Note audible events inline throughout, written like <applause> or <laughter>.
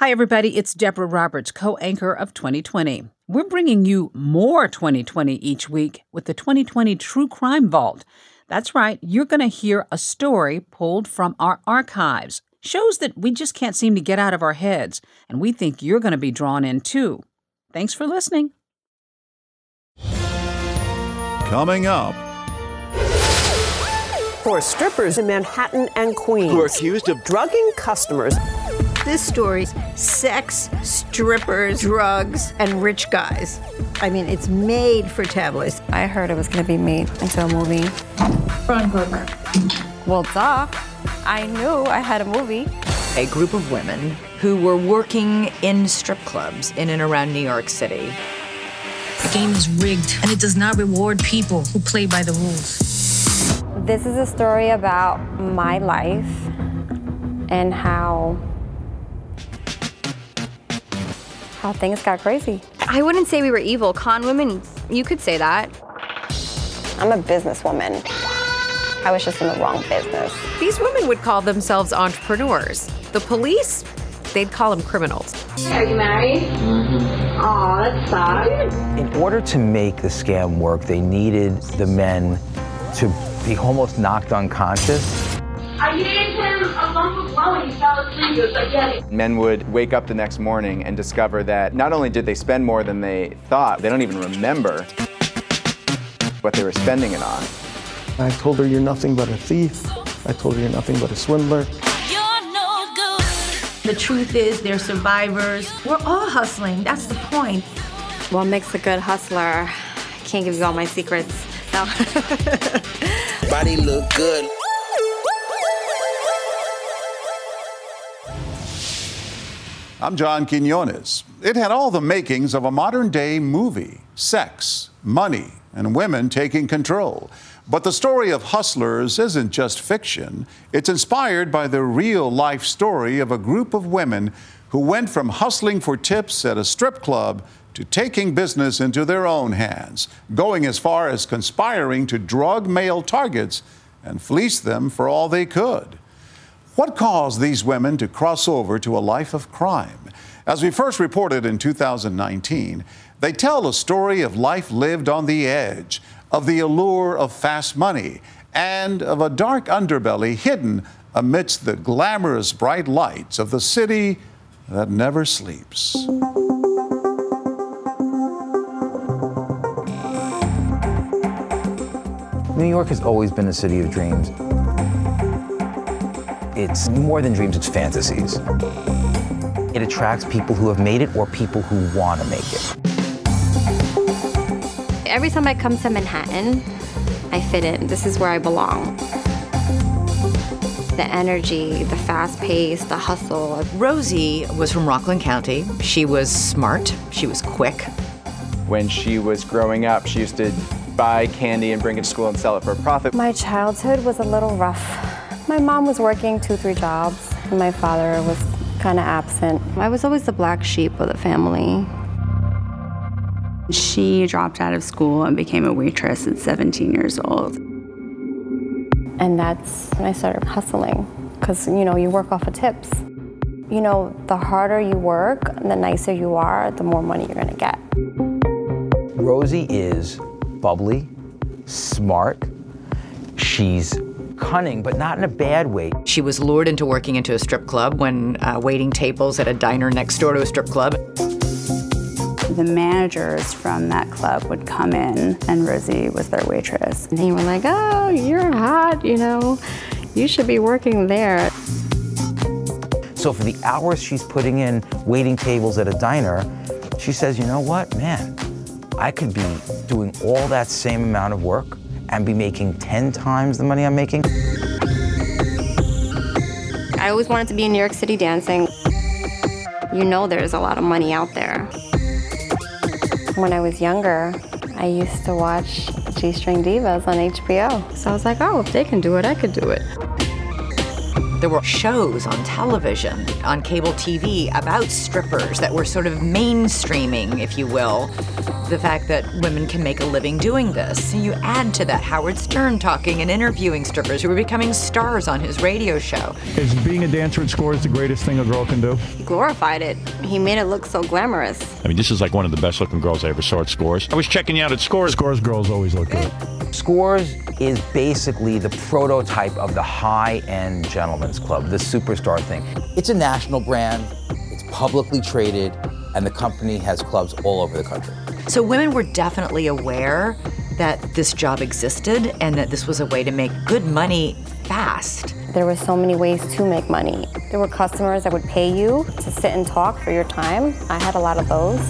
Hi, everybody. It's Deborah Roberts, co anchor of 2020. We're bringing you more 2020 each week with the 2020 True Crime Vault. That's right, you're going to hear a story pulled from our archives. Shows that we just can't seem to get out of our heads, and we think you're going to be drawn in too. Thanks for listening. Coming up. Four strippers in Manhattan and Queens who are accused of drugging customers this story's sex, strippers, drugs, and rich guys. I mean, it's made for tabloids. I heard it was going to be made into a movie. Run program. Well, duh. I knew I had a movie. A group of women who were working in strip clubs in and around New York City. The game is rigged, and it does not reward people who play by the rules. This is a story about my life and how how things got crazy. I wouldn't say we were evil. Con women, you could say that. I'm a businesswoman. I was just in the wrong business. These women would call themselves entrepreneurs. The police, they'd call them criminals. Are you married? Mm-hmm. Aw, that sucks. In order to make the scam work, they needed the men to be almost knocked unconscious. I gave him a lump of blow and he fell asleep. It was like, yeah. Men would wake up the next morning and discover that not only did they spend more than they thought, they don't even remember what they were spending it on. I told her, You're nothing but a thief. I told her, You're nothing but a swindler. You're no good. the truth is, they're survivors. We're all hustling. That's the point. What makes a good hustler? I can't give you all my secrets. No. <laughs> Body look good. I'm John Quinones. It had all the makings of a modern day movie sex, money, and women taking control. But the story of hustlers isn't just fiction, it's inspired by the real life story of a group of women who went from hustling for tips at a strip club to taking business into their own hands, going as far as conspiring to drug male targets and fleece them for all they could. What caused these women to cross over to a life of crime? As we first reported in 2019, they tell a story of life lived on the edge, of the allure of fast money, and of a dark underbelly hidden amidst the glamorous bright lights of the city that never sleeps. New York has always been a city of dreams. It's more than dreams, it's fantasies. It attracts people who have made it or people who want to make it. Every time I come to Manhattan, I fit in. This is where I belong. The energy, the fast pace, the hustle. Rosie was from Rockland County. She was smart, she was quick. When she was growing up, she used to buy candy and bring it to school and sell it for a profit. My childhood was a little rough. My mom was working two, three jobs, and my father was kind of absent. I was always the black sheep of the family. She dropped out of school and became a waitress at 17 years old. And that's when I started hustling, because, you know, you work off of tips. You know, the harder you work, the nicer you are, the more money you're gonna get. Rosie is bubbly, smart, she's cunning, but not in a bad way. She was lured into working into a strip club when uh, waiting tables at a diner next door to a strip club. The managers from that club would come in, and Rosie was their waitress. And they were like, oh, you're hot, you know, you should be working there. So for the hours she's putting in waiting tables at a diner, she says, you know what, man, I could be doing all that same amount of work and be making 10 times the money I'm making? I always wanted to be in New York City dancing. You know there's a lot of money out there. When I was younger, I used to watch G String Divas on HBO. So I was like, oh, if they can do it, I could do it. There were shows on television, on cable TV, about strippers that were sort of mainstreaming, if you will, the fact that women can make a living doing this. You add to that Howard Stern talking and interviewing strippers who were becoming stars on his radio show. Is being a dancer at Scores the greatest thing a girl can do? He glorified it. He made it look so glamorous. I mean, this is like one of the best looking girls I ever saw at Scores. I was checking you out at Scores. Scores girls always look good. Scores is basically the prototype of the high end gentleman's club, the superstar thing. It's a national brand, it's publicly traded, and the company has clubs all over the country. So women were definitely aware that this job existed and that this was a way to make good money fast. There were so many ways to make money. There were customers that would pay you to sit and talk for your time. I had a lot of those.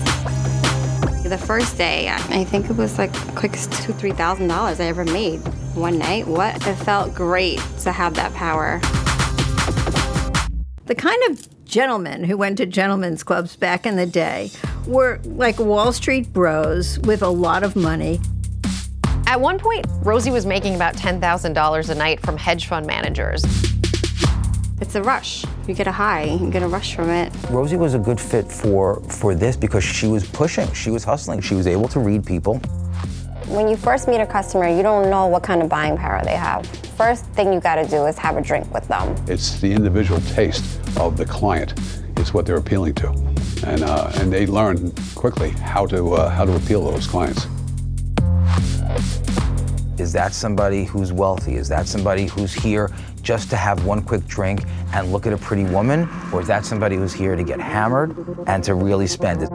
The first day, I think it was like quickest two, three thousand dollars I ever made one night. What? It felt great to have that power. The kind of gentlemen who went to gentlemen's clubs back in the day were like Wall Street bros with a lot of money. At one point, Rosie was making about $10,000 a night from hedge fund managers. It's a rush. You get a high, you get a rush from it. Rosie was a good fit for for this because she was pushing, she was hustling, she was able to read people. When you first meet a customer, you don't know what kind of buying power they have. First thing you got to do is have a drink with them. It's the individual taste of the client. It's what they're appealing to, and uh, and they learn quickly how to uh, how to appeal to those clients. Is that somebody who's wealthy? Is that somebody who's here just to have one quick drink and look at a pretty woman? Or is that somebody who's here to get hammered and to really spend it?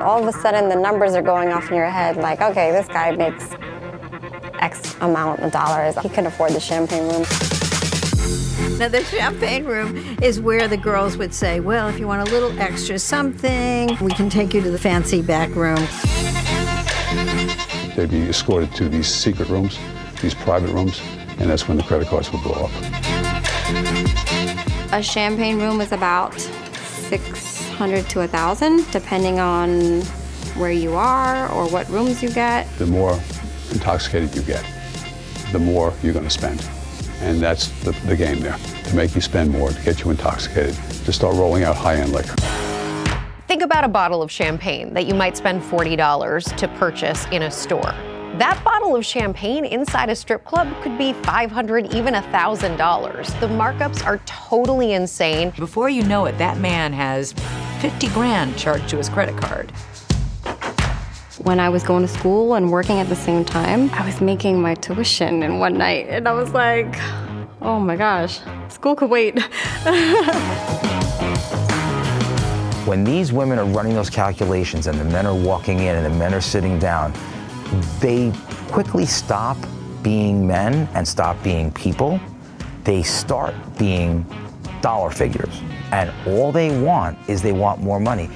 All of a sudden, the numbers are going off in your head like, okay, this guy makes X amount of dollars. He can afford the champagne room. Now, the champagne room is where the girls would say, Well, if you want a little extra something, we can take you to the fancy back room. They'd be escorted to these secret rooms, these private rooms, and that's when the credit cards would blow up. A champagne room is about 600 to 1,000, depending on where you are or what rooms you get. The more intoxicated you get, the more you're going to spend. And that's the, the game there, to make you spend more, to get you intoxicated, to start rolling out high-end liquor. Think about a bottle of champagne that you might spend $40 to purchase in a store. That bottle of champagne inside a strip club could be 500, even $1,000. The markups are totally insane. Before you know it, that man has 50 grand charged to his credit card. When I was going to school and working at the same time, I was making my tuition in one night, and I was like, oh my gosh, school could wait. <laughs> When these women are running those calculations and the men are walking in and the men are sitting down, they quickly stop being men and stop being people. They start being dollar figures. And all they want is they want more money.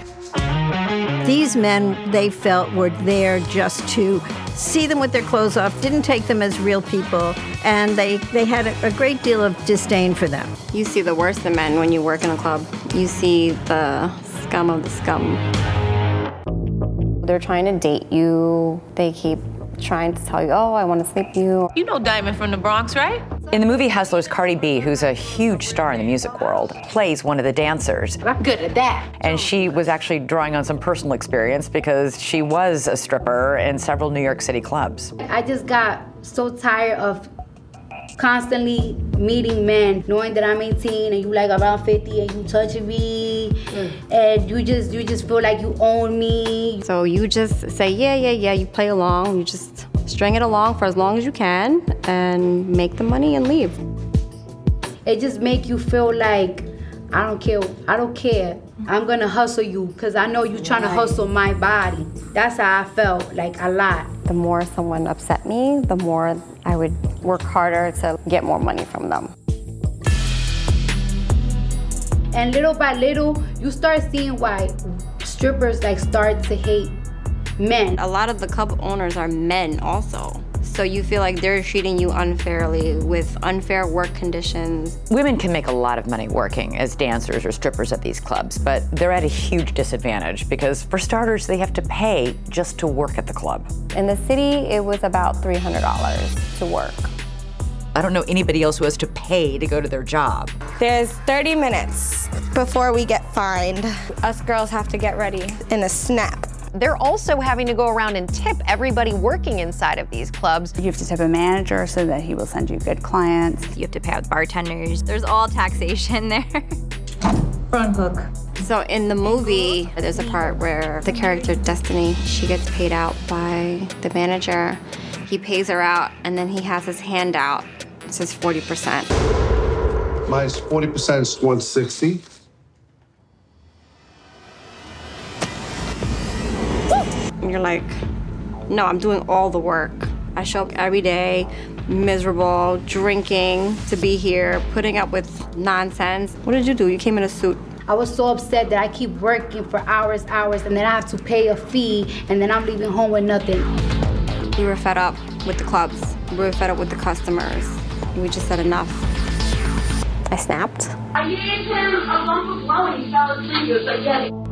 These men, they felt, were there just to see them with their clothes off, didn't take them as real people, and they, they had a, a great deal of disdain for them. You see the worst of men when you work in a club. You see the scum of the scum. They're trying to date you. They keep trying to tell you, oh, I want to sleep with you. You know Diamond from the Bronx, right? In the movie Hustlers, Cardi B, who's a huge star in the music world, plays one of the dancers. I'm good at that. And she was actually drawing on some personal experience because she was a stripper in several New York City clubs. I just got so tired of constantly meeting men, knowing that I'm 18 and you like around 50 and you touching me, mm. and you just you just feel like you own me. So you just say, yeah, yeah, yeah. You play along. You just string it along for as long as you can and make the money and leave. It just make you feel like I don't care. I don't care. I'm gonna hustle you because I know you're trying to hustle my body. That's how I felt like a lot. The more someone upset me, the more I would work harder to get more money from them. And little by little, you start seeing why strippers like start to hate men. A lot of the club owners are men also. So you feel like they're treating you unfairly with unfair work conditions. Women can make a lot of money working as dancers or strippers at these clubs, but they're at a huge disadvantage because, for starters, they have to pay just to work at the club. In the city, it was about $300 to work. I don't know anybody else who has to pay to go to their job. There's 30 minutes before we get fined. Us girls have to get ready in a snap. They're also having to go around and tip everybody working inside of these clubs. You have to tip a manager so that he will send you good clients. You have to pay out bartenders. There's all taxation <laughs> there. Front hook. So in the movie, there's a part where the character Destiny, she gets paid out by the manager. He pays her out, and then he has his hand out. It says 40%. Minus 40% is 160. Like, no, I'm doing all the work. I show up every day, miserable, drinking to be here, putting up with nonsense. What did you do? You came in a suit. I was so upset that I keep working for hours, hours, and then I have to pay a fee, and then I'm leaving home with nothing. We were fed up with the clubs. We were fed up with the customers. We just said enough. I snapped. I gave him a lump of blow and he fell asleep. He was like, yeah.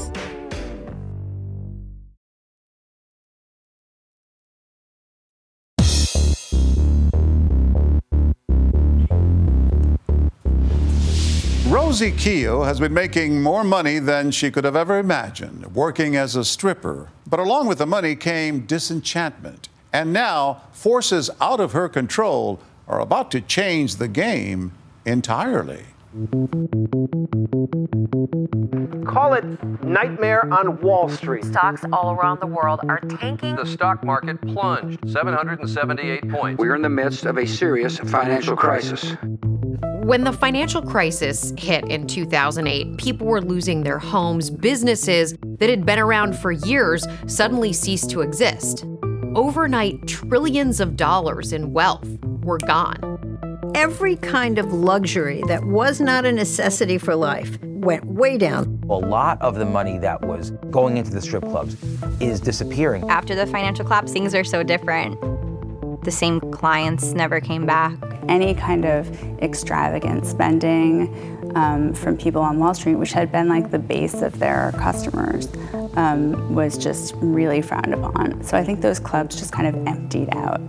Rosie Keo has been making more money than she could have ever imagined, working as a stripper. But along with the money came disenchantment. And now, forces out of her control are about to change the game entirely. Call it Nightmare on Wall Street. Stocks all around the world are tanking. The stock market plunged 778 points. We're in the midst of a serious financial crisis. When the financial crisis hit in 2008, people were losing their homes. Businesses that had been around for years suddenly ceased to exist. Overnight, trillions of dollars in wealth were gone. Every kind of luxury that was not a necessity for life went way down. A lot of the money that was going into the strip clubs is disappearing. After the financial collapse, things are so different. The same clients never came back. Any kind of extravagant spending um, from people on Wall Street, which had been like the base of their customers, um, was just really frowned upon. So I think those clubs just kind of emptied out.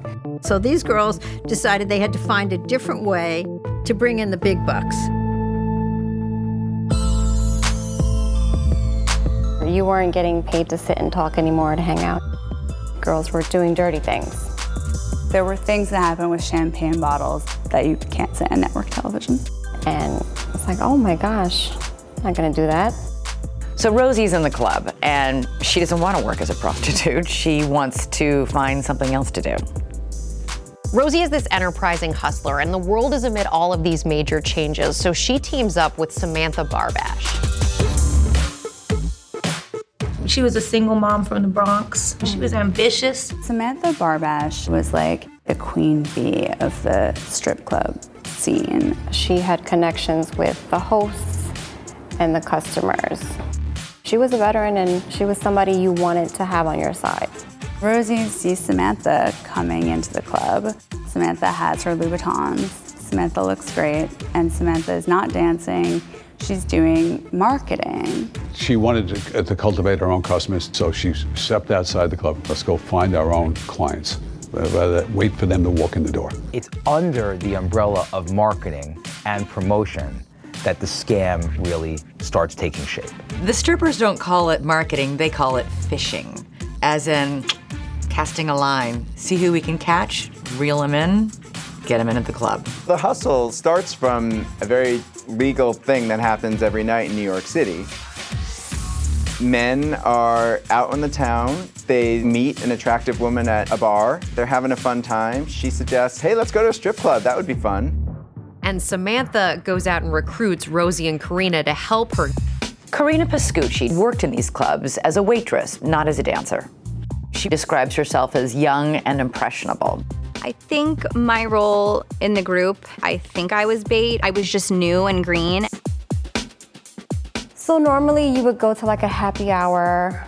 So these girls decided they had to find a different way to bring in the big bucks. You weren't getting paid to sit and talk anymore to hang out. Girls were doing dirty things. There were things that happened with champagne bottles that you can't say on network television. And it's like, oh my gosh, I'm not gonna do that. So Rosie's in the club and she doesn't want to work as a prostitute. <laughs> She wants to find something else to do. Rosie is this enterprising hustler, and the world is amid all of these major changes, so she teams up with Samantha Barbash. She was a single mom from the Bronx. She was ambitious. Samantha Barbash was like the queen bee of the strip club scene. She had connections with the hosts and the customers. She was a veteran and she was somebody you wanted to have on your side. Rosie sees Samantha coming into the club. Samantha has her Louboutins. Samantha looks great, and Samantha is not dancing. She's doing marketing. She wanted to, uh, to cultivate her own customers, so she stepped outside the club. Let's go find our own clients rather than wait for them to walk in the door. It's under the umbrella of marketing and promotion that the scam really starts taking shape. The strippers don't call it marketing, they call it fishing. as in casting a line. See who we can catch, reel them in, get them in at the club. The hustle starts from a very legal thing that happens every night in New York City. Men are out in the town. They meet an attractive woman at a bar. They're having a fun time. She suggests, hey, let's go to a strip club. That would be fun. And Samantha goes out and recruits Rosie and Karina to help her. Karina Pascucci worked in these clubs as a waitress, not as a dancer. She describes herself as young and impressionable. I think my role in the group, I think I was bait. I was just new and green. So normally you would go to like a happy hour.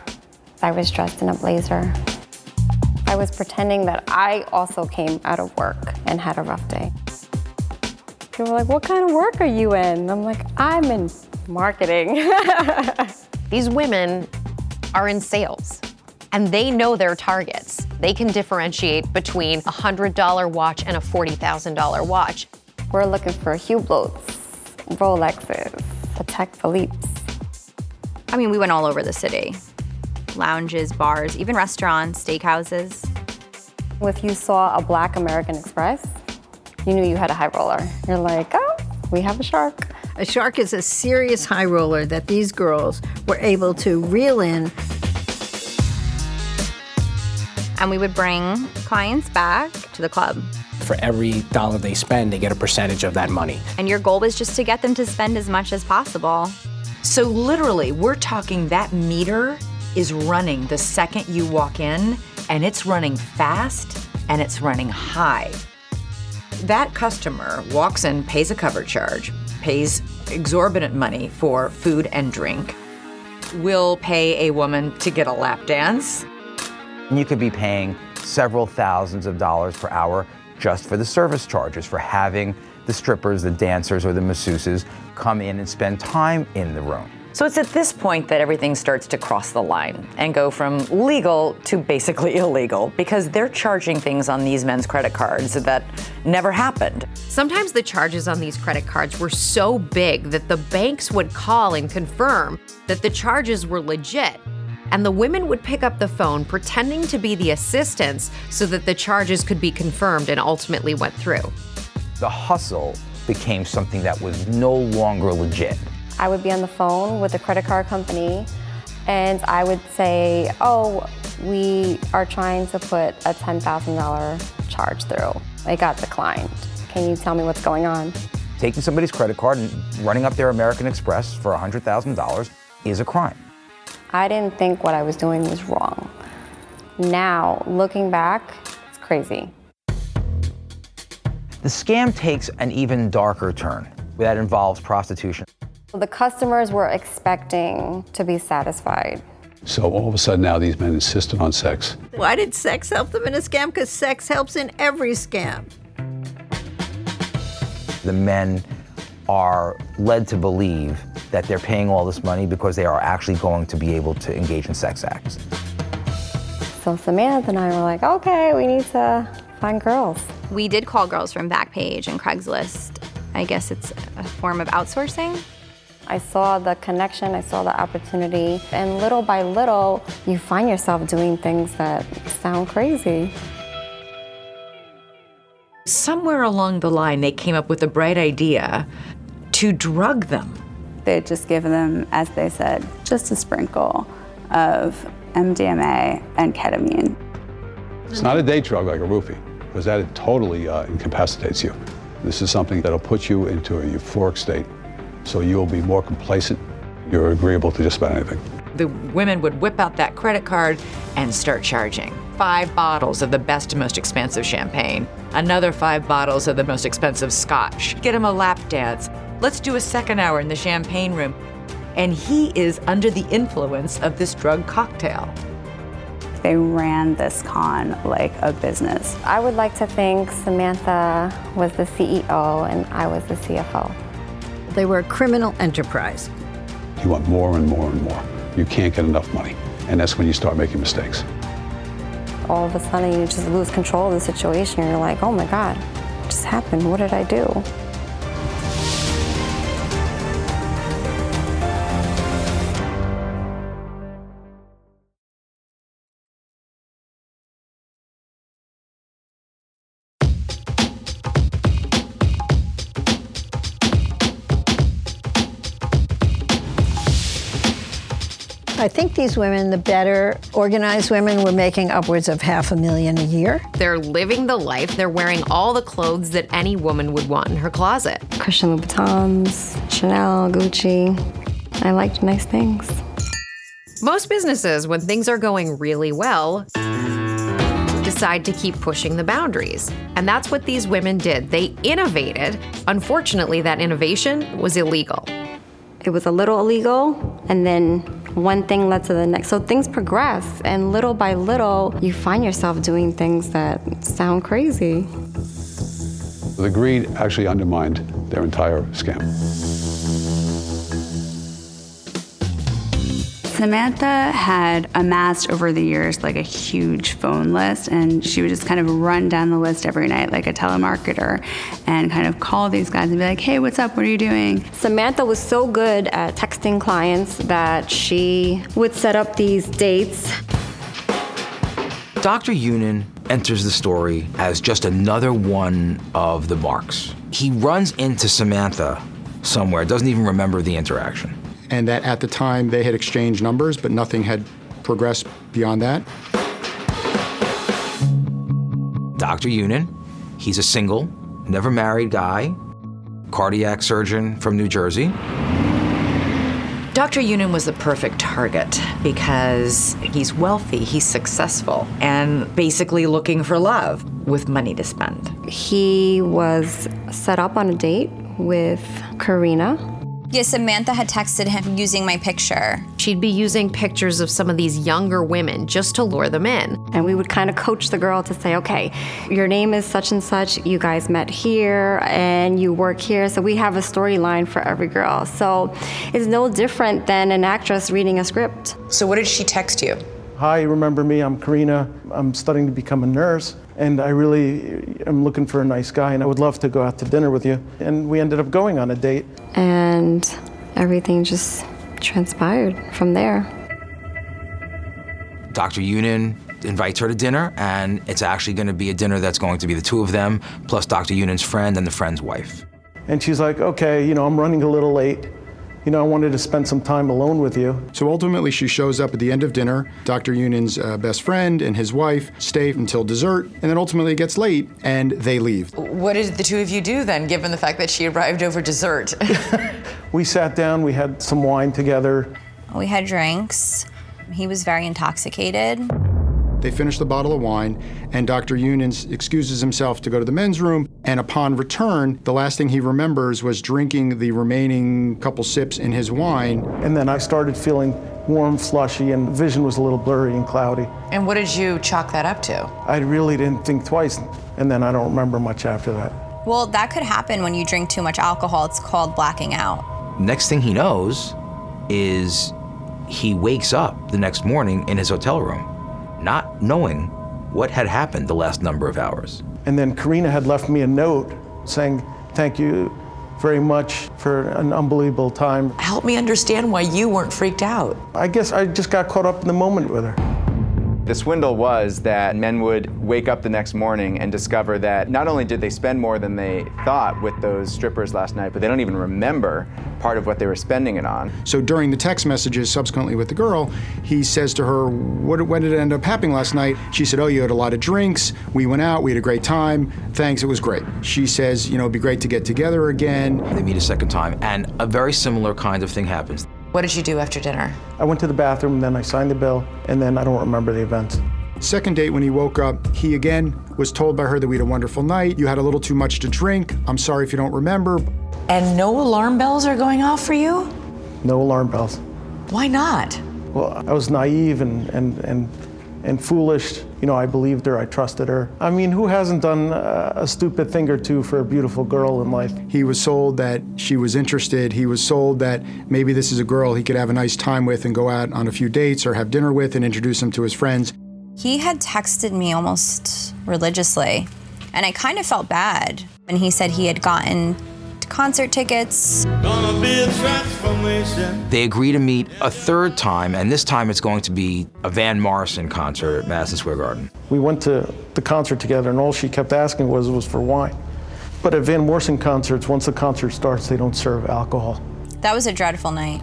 I was dressed in a blazer. I was pretending that I also came out of work and had a rough day. People were like, what kind of work are you in? I'm like, I'm in marketing. <laughs> These women are in sales and they know their targets. They can differentiate between a $100 watch and a $40,000 watch. We're looking for Hublots, Rolexes, Patek Philippe's. I mean, we went all over the city lounges, bars, even restaurants, steakhouses. If you saw a black American Express, you knew you had a high roller. You're like, oh, we have a shark. A shark is a serious high roller that these girls were able to reel in. And we would bring clients back to the club. For every dollar they spend, they get a percentage of that money. And your goal was just to get them to spend as much as possible. So, literally, we're talking that meter is running the second you walk in, and it's running fast and it's running high. That customer walks in, pays a cover charge, pays exorbitant money for food and drink, will pay a woman to get a lap dance. You could be paying several thousands of dollars per hour just for the service charges, for having the strippers, the dancers, or the masseuses come in and spend time in the room. So it's at this point that everything starts to cross the line and go from legal to basically <laughs> illegal because they're charging things on these men's credit cards that never happened. Sometimes the charges on these credit cards were so big that the banks would call and confirm that the charges were legit. And the women would pick up the phone pretending to be the assistants so that the charges could be confirmed and ultimately went through. The hustle became something that was no longer legit. I would be on the phone with the credit card company and I would say, oh, we are trying to put a $10,000 charge through. It got declined. Can you tell me what's going on? Taking somebody's credit card and running up their American Express for $100,000 is a crime. I didn't think what I was doing was wrong. Now, looking back, it's crazy. The scam takes an even darker turn that involves prostitution. The customers were expecting to be satisfied. So all of a sudden now these men insisted on sex. Why did sex help them in a scam? Because sex helps in every scam. The men are led to believe that they're paying all this money because they are actually going to be able to engage in sex acts. So Samantha and I were like, okay, we need to find girls. We did call girls from Backpage and Craigslist. I guess it's a form of outsourcing. I saw the connection, I saw the opportunity, and little by little, you find yourself doing things that sound crazy. Somewhere along the line, they came up with a bright idea to drug them. They had just given them, as they said, just a sprinkle of MDMA and ketamine. It's not a day drug like a roofie, because that totally uh, incapacitates you. This is something that'll put you into a euphoric state, so you'll be more complacent. You're agreeable to just about anything. The women would whip out that credit card and start charging. Five bottles of the best and most expensive champagne, another five bottles of the most expensive scotch. Get him a lap dance. Let's do a second hour in the champagne room. And he is under the influence of this drug cocktail. They ran this con like a business. I would like to think Samantha was the CEO and I was the CFO. They were a criminal enterprise. You want more and more and more. You can't get enough money. And that's when you start making mistakes. All of a sudden, you just lose control of the situation. You're like, oh my God, what just happened? What did I do? I think these women, the better organized women, were making upwards of half a million a year. They're living the life. They're wearing all the clothes that any woman would want in her closet. Christian Louboutins, Chanel, Gucci. I liked nice things. Most businesses, when things are going really well, decide to keep pushing the boundaries. And that's what these women did. They innovated. Unfortunately, that innovation was illegal. It was a little illegal, and then one thing led to the next. So things progress, and little by little, you find yourself doing things that sound crazy. The greed actually undermined their entire scam. Samantha had amassed over the years like a huge phone list, and she would just kind of run down the list every night like a telemarketer and kind of call these guys and be like, hey, what's up? What are you doing? Samantha was so good at texting clients that she would set up these dates. Dr. Younan enters the story as just another one of the marks. He runs into Samantha somewhere, doesn't even remember the interaction. And that at the time they had exchanged numbers, but nothing had progressed beyond that. Dr. Younan, he's a single, never married guy, cardiac surgeon from New Jersey. Dr. Younan was the perfect target because he's wealthy, he's successful, and basically looking for love with money to spend. He was set up on a date with Karina. Yeah, Samantha had texted him using my picture. She'd be using pictures of some of these younger women just to lure them in. And we would kind of coach the girl to say, okay, your name is such and such, you guys met here, and you work here. So we have a storyline for every girl. So it's no different than an actress reading a script. So, what did she text you? Hi, remember me? I'm Karina. I'm studying to become a nurse, and I really am looking for a nice guy, and I would love to go out to dinner with you. And we ended up going on a date. And everything just transpired from there. Dr. Younan invites her to dinner, and it's actually going to be a dinner that's going to be the two of them, plus Dr. Younan's friend and the friend's wife. And she's like, okay, you know, I'm running a little late. You know, I wanted to spend some time alone with you. So ultimately, she shows up at the end of dinner. Dr. Younan's uh, best friend and his wife stay until dessert, and then ultimately it gets late and they leave. What did the two of you do then, given the fact that she arrived over dessert? <laughs> We sat down, we had some wine together. We had drinks. He was very intoxicated. They finish the bottle of wine, and Dr. Younan excuses himself to go to the men's room. And upon return, the last thing he remembers was drinking the remaining couple sips in his wine. And then I started feeling warm, flushy, and vision was a little blurry and cloudy. and what did you chalk that up to? I really didn't think twice, and then I don't remember much after that. Well, that could happen when you drink too much alcohol. It's called blacking out. Next thing he knows is he wakes up the next morning in his hotel room, not knowing what had happened the last number of hours. And then Karina had left me a note saying, Thank you very much for an unbelievable time. Help me understand why you weren't freaked out. I guess I just got caught up in the moment with her. The swindle was that men would wake up the next morning and discover that not only did they spend more than they thought with those strippers last night, but they don't even remember part of what they were spending it on. So during the text messages subsequently with the girl, he says to her, what, When did it end up happening last night? She said, Oh, you had a lot of drinks. We went out. We had a great time. Thanks. It was great. She says, You know, it'd be great to get together again. They meet a second time, and a very similar kind of thing happens. What did you do after dinner? I went to the bathroom, then I signed the bill, and then I don't remember the events. Second date, when he woke up, he again was told by her that we had a wonderful night. You had a little too much to drink. I'm sorry if you don't remember. And no alarm bells are going off for you? No alarm bells. Why not? Well, I was naive and, and, and, and foolish. You know, I believed her, I trusted her. I mean, who hasn't done uh, a stupid thing or two for a beautiful girl in life? He was sold that she was interested. He was sold that maybe this is a girl he could have a nice time with and go out on a few dates or have dinner with and introduce him to his friends. He had texted me almost religiously, and I kind of felt bad. And he said he had gotten concert tickets. They agree to meet a third time, and this time it's going to be a Van Morrison concert at Madison Square Garden. We went to the concert together, and all she kept asking was was for wine. But at Van Morrison concerts, once the concert starts, they don't serve alcohol. That was a dreadful night.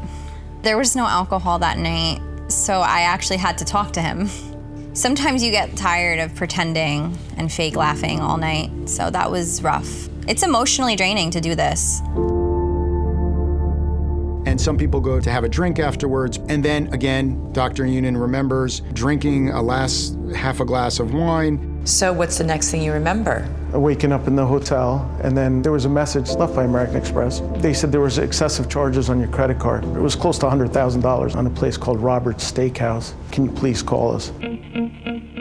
There was no alcohol that night. so I actually had to talk to him. Sometimes you get tired of pretending and fake laughing all night, so that was rough. It's emotionally draining to do this. And some people go to have a drink afterwards. And then again, Dr. Younan remembers drinking a last half a glass of wine. So, what's the next thing you remember? Waking up in the hotel, and then there was a message left by American Express. They said there was excessive charges on your credit card. It was close to $100,000 on a place called Robert's Steakhouse. Can you please call us?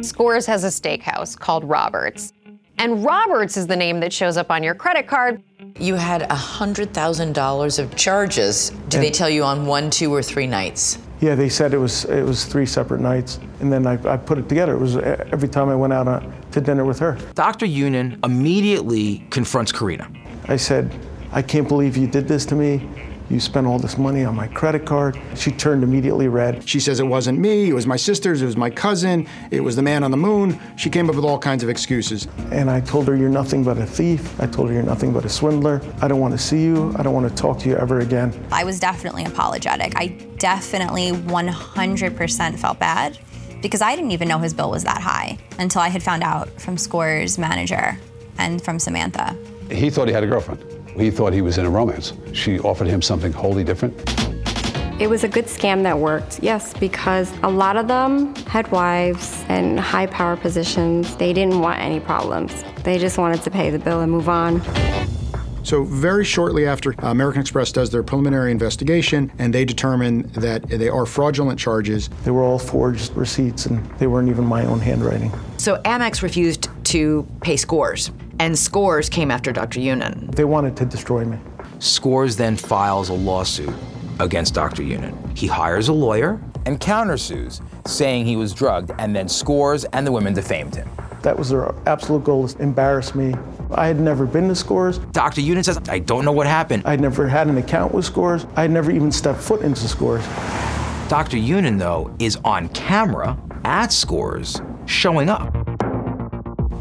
Scores has a steakhouse called Roberts. And Roberts is the name that shows up on your credit card. You had $100,000 of charges. Did they tell you on one, two, or three nights? Yeah, they said it was it was three separate nights, and then I, I put it together. It was uh, every time I went out on, to dinner with her. Dr. Younan immediately confronts Karina. I said, I can't believe you did this to me. You spent all this money on my credit card. She turned immediately red. She says it wasn't me, it was my sisters, it was my cousin, it was the man on the moon. She came up with all kinds of excuses. And I told her, You're nothing but a thief. I told her, You're nothing but a swindler. I don't want to see you. I don't want to talk to you ever again. I was definitely apologetic. I definitely 100% felt bad because I didn't even know his bill was that high until I had found out from Score's manager and from Samantha. He thought he had a girlfriend. He thought he was in a romance. She offered him something wholly different. It was a good scam that worked, yes, because a lot of them had wives and high power positions. They didn't want any problems. They just wanted to pay the bill and move on. So, very shortly after uh, American Express does their preliminary investigation and they determine that they are fraudulent charges. They were all forged receipts and they weren't even my own handwriting. So Amex refused to pay scores, and scores came after Dr. Younan. They wanted to destroy me. Scores then files a lawsuit against Dr. Younan. He hires a lawyer and countersues, saying he was drugged, and then Scores and the women defamed him. That was their absolute goal, to embarrass me. I had never been to Scores. Dr. Younan says, I don't know what happened. I'd never had an account with Scores. I'd never even stepped foot into Scores. Dr. Younan, though, is on camera at Scores showing up.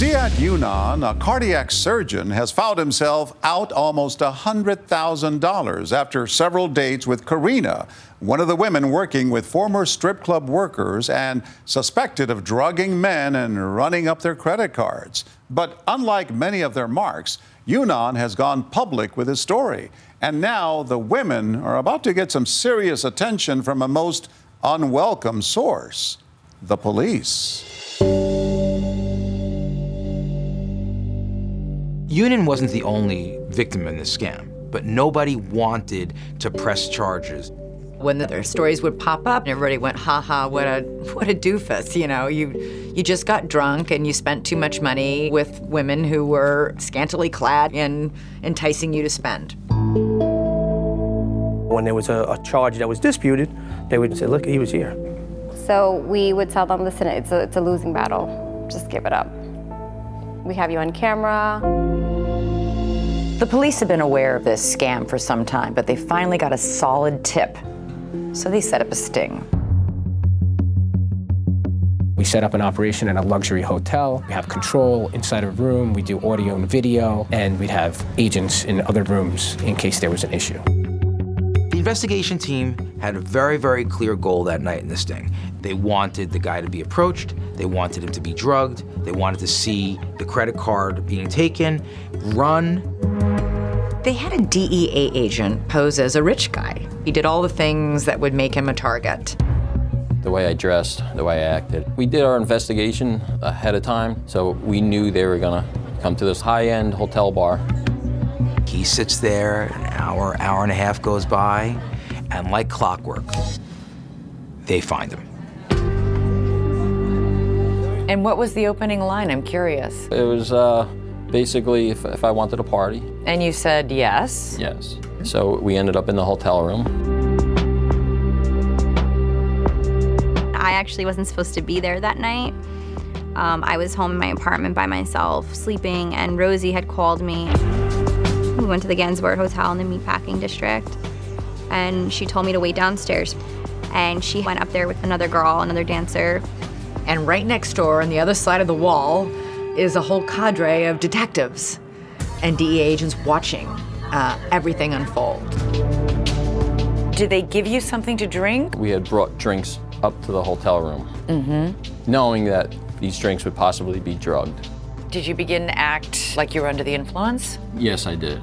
Zyad Younan, a cardiac surgeon, has found himself out almost $100,000 after several dates with Karina, one of the women working with former strip club workers and suspected of drugging men and running up their credit cards. But unlike many of their marks, Yunan has gone public with his story. And now the women are about to get some serious attention from a most unwelcome source the police. Younan wasn't the only victim in this scam, but nobody wanted to press charges. When the, their stories would pop up, everybody went, "Ha ha! What a what a doofus!" You know, you you just got drunk and you spent too much money with women who were scantily clad and enticing you to spend. When there was a, a charge that was disputed, they would say, "Look, he was here." So we would tell them, listen, it's a, it's a losing battle. Just give it up. We have you on camera. The police have been aware of this scam for some time, but they finally got a solid tip. So they set up a sting. We set up an operation in a luxury hotel. We have control inside a room. We do audio and video, and we'd have agents in other rooms in case there was an issue. The investigation team had a very, very clear goal that night in this sting. They wanted the guy to be approached, they wanted him to be drugged, they wanted to see the credit card being taken, run. They had a DEA agent pose as a rich guy. He did all the things that would make him a target. The way I dressed, the way I acted. We did our investigation ahead of time, so we knew they were gonna come to this high end hotel bar. He sits there, an hour, hour and a half goes by, and like clockwork, they find him. And what was the opening line? I'm curious. It was uh, basically if, if I wanted a party. And you said yes. Yes. So we ended up in the hotel room. I actually wasn't supposed to be there that night. Um, I was home in my apartment by myself, sleeping, and Rosie had called me. We went to the Gansevoort Hotel in the Meatpacking District, and she told me to wait downstairs. And she went up there with another girl, another dancer. And right next door, on the other side of the wall, is a whole cadre of detectives and DEA agents watching uh, everything unfold. Did they give you something to drink? We had brought drinks up to the hotel room, Mm-hmm. knowing that these drinks would possibly be drugged. Did you begin to act like you were under the influence? Yes, I did.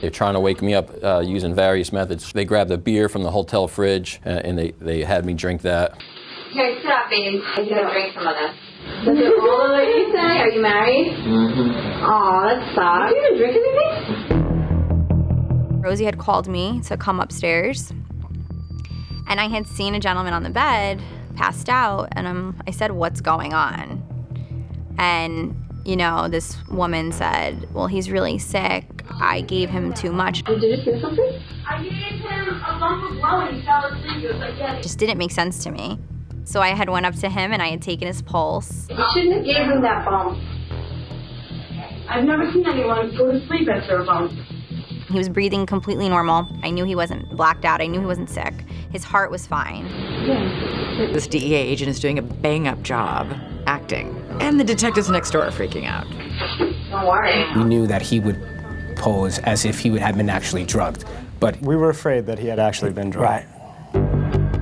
They're trying to wake me up uh, using various methods. They grabbed a beer from the hotel fridge uh, and they, they had me drink that. Here, sit up, babe. I'm gonna drink some of this. Does it all the ladies say? Are you married? Mm-hmm. Aw, that sucks. You didn't drink anything? Rosie had called me to come upstairs, and I had seen a gentleman on the bed passed out, and um, I said, What's going on? And, you know, this woman said, Well, he's really sick. I gave him too much. Did you say something? I gave him a lump of blow and he fell asleep. He was like, yeah. Just didn't make sense to me. So I had went up to him and I had taken his pulse. You shouldn't have gave him that bump. I've never seen anyone go to sleep after a bump. He was breathing completely normal. I knew he wasn't blacked out. I knew he wasn't sick. His heart was fine. This DEA agent is doing a bang up job acting. And the detectives next door are freaking out. Don't worry. We knew that he would pose as if he would have been actually drugged, but We were afraid that he had actually been drugged. Right.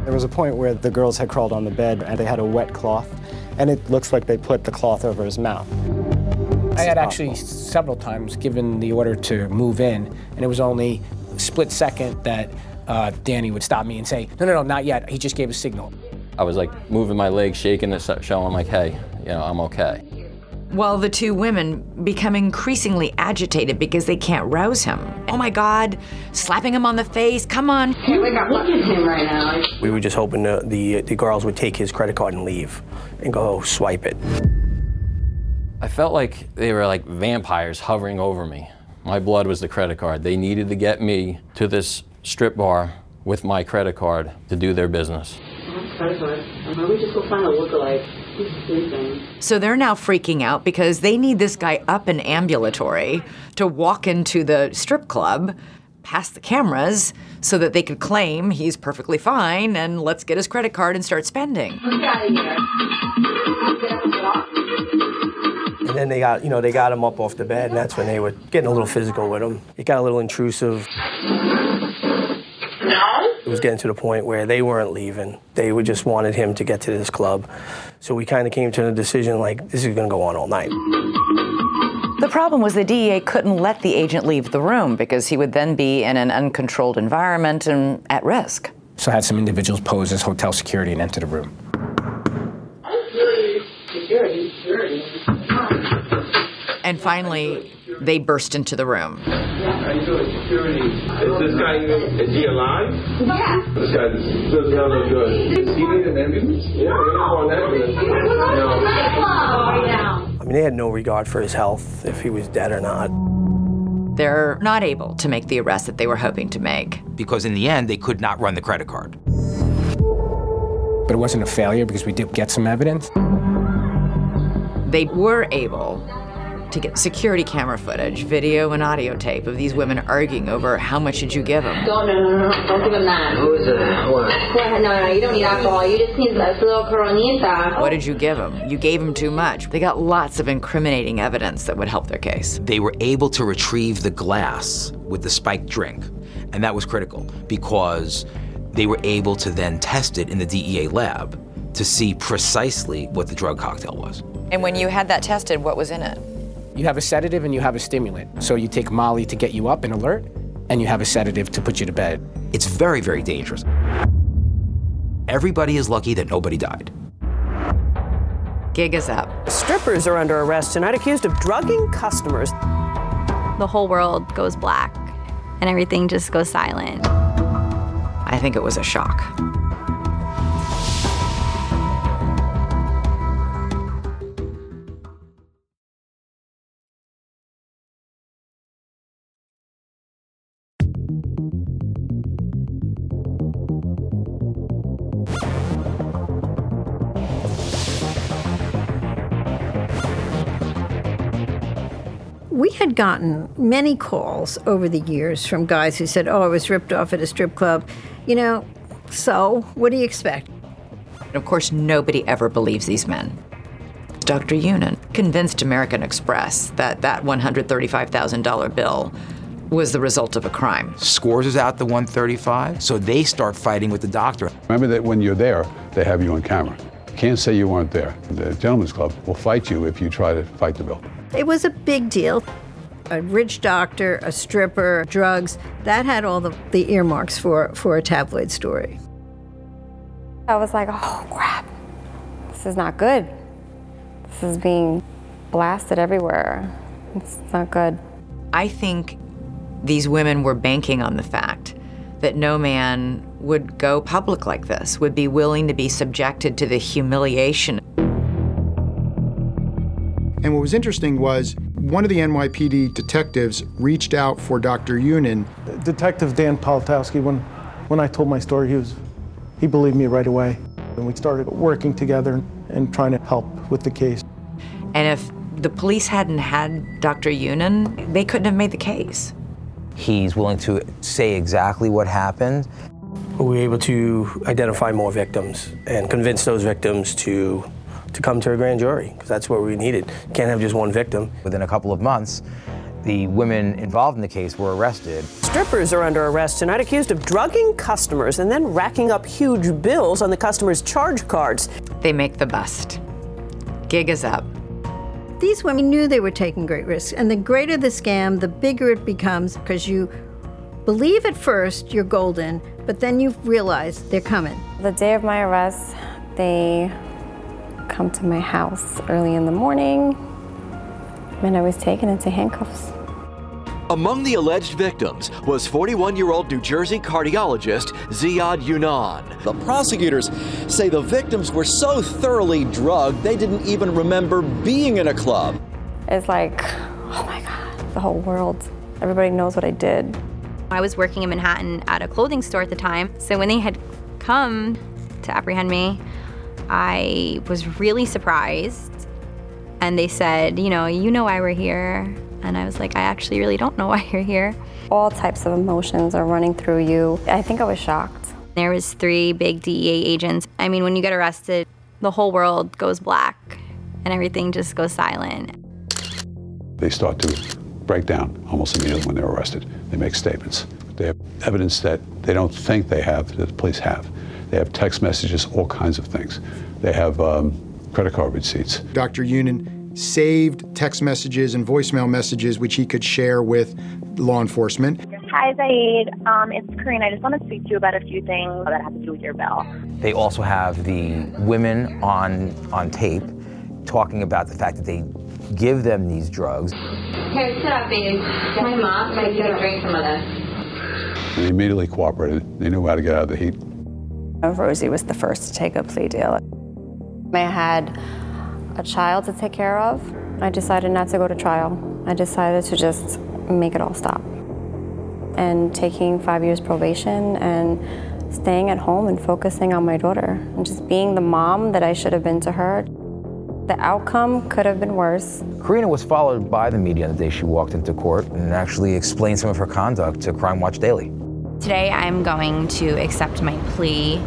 There was a point where the girls had crawled on the bed and they had a wet cloth, and it looks like they put the cloth over his mouth. I had actually several times given the order to move in, and it was only a split second that uh, Danny would stop me and say, "No, no, no, not yet. He just gave a signal." I was like moving my legs, shaking it, showing like, hey, you know, I'm okay. While the two women become increasingly agitated because they can't rouse him. Oh my God, slapping him on the face, come on. Can't wake up. Look at him right now. We were just hoping uh, the, the, the girls would take his credit card and leave and go swipe it. I felt like they were like vampires hovering over me. My blood was the credit card. They needed to get me to this strip bar with my credit card to do their business. Credit card. Maybe we just go find a lookalike. So they're now freaking out because they need this guy up and ambulatory to walk into the strip club past the cameras so that they could claim he's perfectly fine and let's get his credit card and start spending. And then they got, you know, they got him up off the bed, and that's when they were getting a little physical with him. It got a little intrusive. It was getting to the point where they weren't leaving. They would just wanted him to get to this club. So we kind of came to the decision like, this is going to go on all night. The problem was the DEA couldn't let the agent leave the room because he would then be in an uncontrolled environment and at risk. So I had some individuals pose as hotel security and enter the room. Security, security. And finally, they burst into the room. How you doing, security? Is this guy even, is he alive? Yeah. This guy does does not look good. Is he need an ambulance? Yeah, we're on an ambulance. No. Right now. I mean, they had no regard for his health, if he was dead or not. They're not able to make the arrest that they were hoping to make. Because in the end, they could not run the credit card. But it wasn't a failure because we did get some evidence. They were able to get security camera footage, video, and audio tape of these women arguing over how much should you give them. Don't, no, no, no, no. Don't give him that. Who is it? What? No, no, you don't need alcohol. You just need a little coronita. What did you give them? You gave them too much. They got lots of incriminating evidence that would help their case. They were able to retrieve the glass with the spiked drink, and that was critical because they were able to then test it in the DEA lab to see precisely what the drug cocktail was. And when you had that tested, what was in it? You have a sedative and you have a stimulant. So you take Molly to get you up and alert, and you have a sedative to put you to bed. It's very, very dangerous. Everybody is lucky that nobody died. Gig is up. Strippers are under arrest tonight accused of drugging customers. The whole world goes black and everything just goes silent. I think it was a shock. Had gotten many calls over the years from guys who said, Oh, I was ripped off at a strip club. You know, so what do you expect? Of course, nobody ever believes these men. Dr. Younan convinced American Express that that $135,000 bill was the result of a crime. Scores is out the 135, so they start fighting with the doctor. Remember that when you're there, they have you on camera. You can't say you weren't there. The Gentlemen's Club will fight you if you try to fight the bill. It was a big deal. A rich doctor, a stripper, drugs, that had all the, the earmarks for, for a tabloid story. I was like, oh crap, this is not good. This is being blasted everywhere. It's not good. I think these women were banking on the fact that no man would go public like this, would be willing to be subjected to the humiliation. And what was interesting was one of the NYPD detectives reached out for Dr. Younan. Detective Dan Politowski, when, when I told my story, he, was, he believed me right away. And we started working together and trying to help with the case. And if the police hadn't had Dr. Younan, they couldn't have made the case. He's willing to say exactly what happened. We were able to identify more victims and convince those victims to to come to a grand jury because that's what we needed. Can't have just one victim. Within a couple of months, the women involved in the case were arrested. Strippers are under arrest tonight accused of drugging customers and then racking up huge bills on the customers' charge cards. They make the bust. Gig is up. These women knew they were taking great risks, and the greater the scam, the bigger it becomes because you believe at first you're golden, but then you realize they're coming. The day of my arrest, they come to my house early in the morning, and I was taken into handcuffs. Among the alleged victims was 41 year old New Jersey cardiologist Zyad Younan. The prosecutors say the victims were so thoroughly drugged they didn't even remember being in a club. It's like, oh my God, the whole world. Everybody knows what I did. I was working in Manhattan at a clothing store at the time, so when they had come to apprehend me, I was really surprised. And they said, you know, you know why we're here. And I was like, I actually really don't know <laughs> why you're here. All types of emotions are running through you. I think I was shocked. There was three big DEA agents. I mean, when you get arrested, the whole world goes black and everything just goes silent. They start to break down almost immediately when they're arrested. They make statements. They have evidence that they don't think they have, that the police have. They have text messages, all kinds of things. They have um, credit card receipts. Dr. Younan saved text messages and voicemail messages which he could share with law enforcement. Hi, Zaid. Um, it's Karina. I just want to speak to you about a few things that have to do with your bill. They also have the women on on tape talking about the fact that they give them these drugs. Here, sit up, babe. My mom might get a drink from us. They immediately cooperated. They knew how to get out of the heat. Rosie was the first to take a plea deal. I had a child to take care of. I decided not to go to trial. I decided to just make it all stop. And taking five years probation and staying at home and focusing on my daughter and just being the mom that I should have been to her. The outcome could have been worse. Karina was followed by the media the day she walked into court and actually explained some of her conduct to Crime Watch Daily. Today, I'm going to accept my plea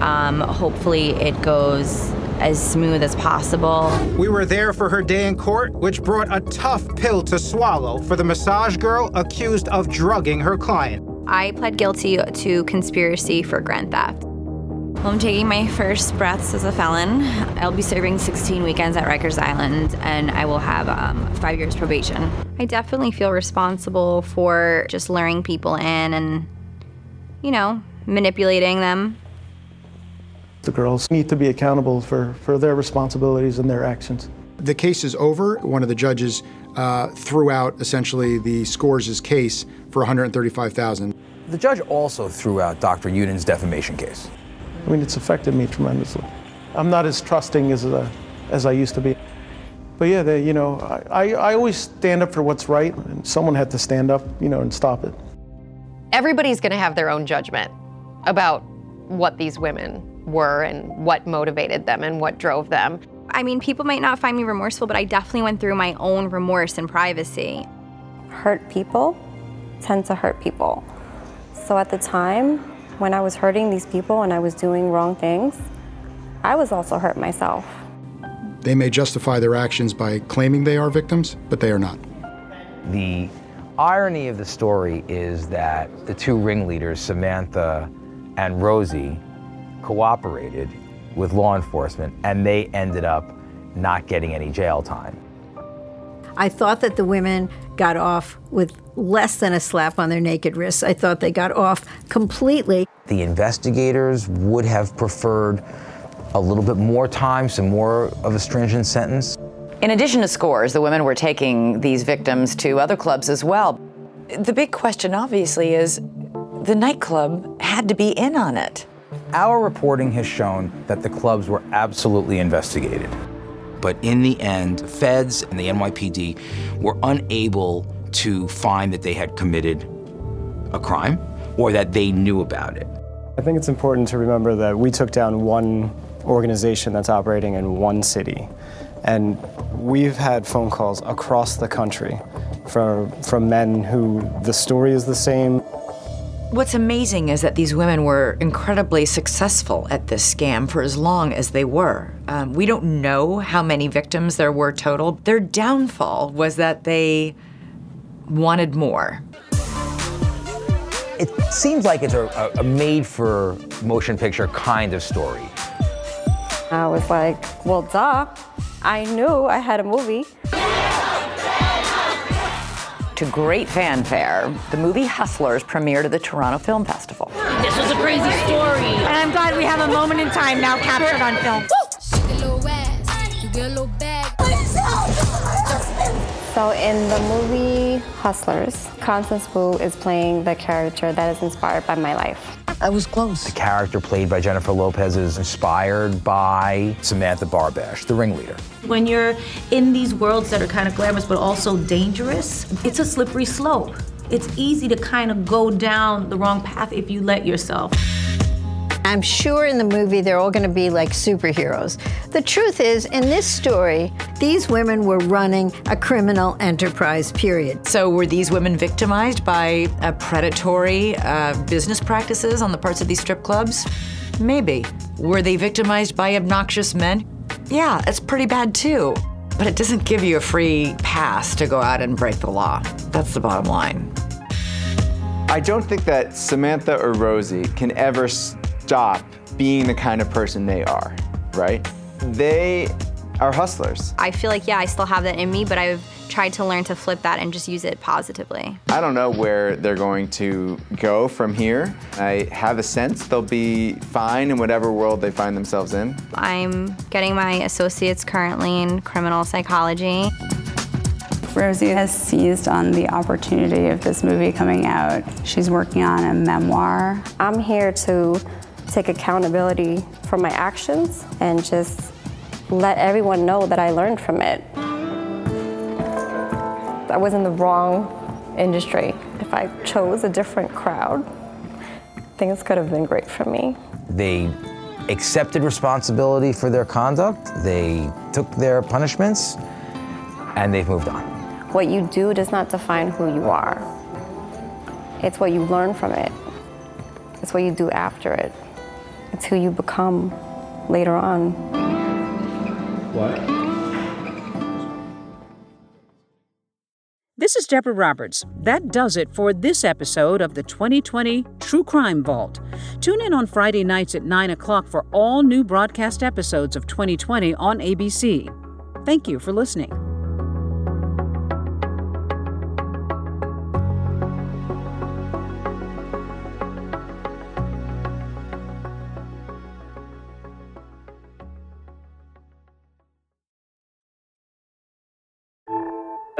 Um, hopefully, it goes as smooth as possible. We were there for her day in court, which brought a tough pill to swallow for the massage girl accused of drugging her client. I pled guilty to conspiracy for grand theft. Well, I'm taking my first breaths as a felon. I'll be serving 16 weekends at Rikers Island, and I will have um, five years probation. I definitely feel responsible for just luring people in and, you know, manipulating them. The girls need to be accountable for, for their responsibilities and their actions. The case is over. One of the judges uh, threw out essentially the Scores' case for 135,000. The judge also threw out Dr. Younan's defamation case. I mean, it's affected me tremendously. I'm not as trusting as, a, as I used to be. But yeah, they, you know, I, I always stand up for what's right, and someone had to stand up, you know, and stop it. Everybody's going to have their own judgment about what these women were and what motivated them and what drove them. I mean, people might not find me remorseful, but I definitely went through my own remorse and privacy. Hurt people tend to hurt people. So at the time, when I was hurting these people and I was doing wrong things, I was also hurt myself. They may justify their actions by claiming they are victims, but they are not. The irony of the story is that the two ringleaders, Samantha and Rosie, cooperated with law enforcement and they ended up not getting any jail time. I thought that the women got off with less than a slap on their naked wrists. I thought they got off completely. The investigators would have preferred a little bit more time, some more of a stringent sentence. In addition to scores, the women were taking these victims to other clubs as well. The big question, obviously, is the nightclub had to be in on it. Our reporting has shown that the clubs were absolutely investigated. But in the end, the feds and the NYPD were unable to find that they had committed a crime or that they knew about it. I think it's important to remember that we took down one organization that's operating in one city. And we've had phone calls across the country from, from men who the story is the same. What's amazing is that these women were incredibly successful at this scam for as long as they were. Um, we don't know how many victims there were total. Their downfall was that they wanted more. It seems like it's a, a made for motion picture kind of story. I was like, well, duh. I knew I had a movie. To great fanfare, the movie Hustlers premiered at the Toronto Film Festival. This was a crazy story. And I'm glad we have a moment in time now captured on film. So in the movie Hustlers, Constance Wu is playing the character that is inspired by my life. I was close. The character played by Jennifer Lopez is inspired by Samantha Barbash, the ringleader. When you're in these worlds that are kind of glamorous but also dangerous, it's a slippery slope. It's easy to kind of go down the wrong path if you let yourself. I'm sure in the movie they're all going to be like superheroes. The truth is, in this story, these women were running a criminal enterprise, period. So, were these women victimized by uh, predatory uh, business practices on the parts of these strip clubs? Maybe. Were they victimized by obnoxious men? Yeah, that's pretty bad too. But it doesn't give you a free pass to go out and break the law. That's the bottom line. I don't think that Samantha or Rosie can ever stop being the kind of person they are, right? They are hustlers. I feel like, yeah, I still have that in me, but I've tried to learn to flip that and just use it positively. I don't know where they're going to go from here. I have a sense they'll be fine in whatever world they find themselves in. I'm getting my associates currently in criminal psychology. Rosie has seized on the opportunity of this movie coming out. She's working on a memoir. I'm here to take accountability for my actions and just let everyone know that I learned from it. I was in the wrong industry. If I chose a different crowd, things could have been great for me. They accepted responsibility for their conduct, they took their punishments, and they've moved on. What you do does not define who you are. It's what you learn from it. It's what you do after it. It's who you become later on. What? This is Deborah Roberts. That does it for this episode of the 2020 True Crime Vault. Tune in on Friday nights at 9 o'clock for all new broadcast episodes of 2020 on ABC. Thank you for listening.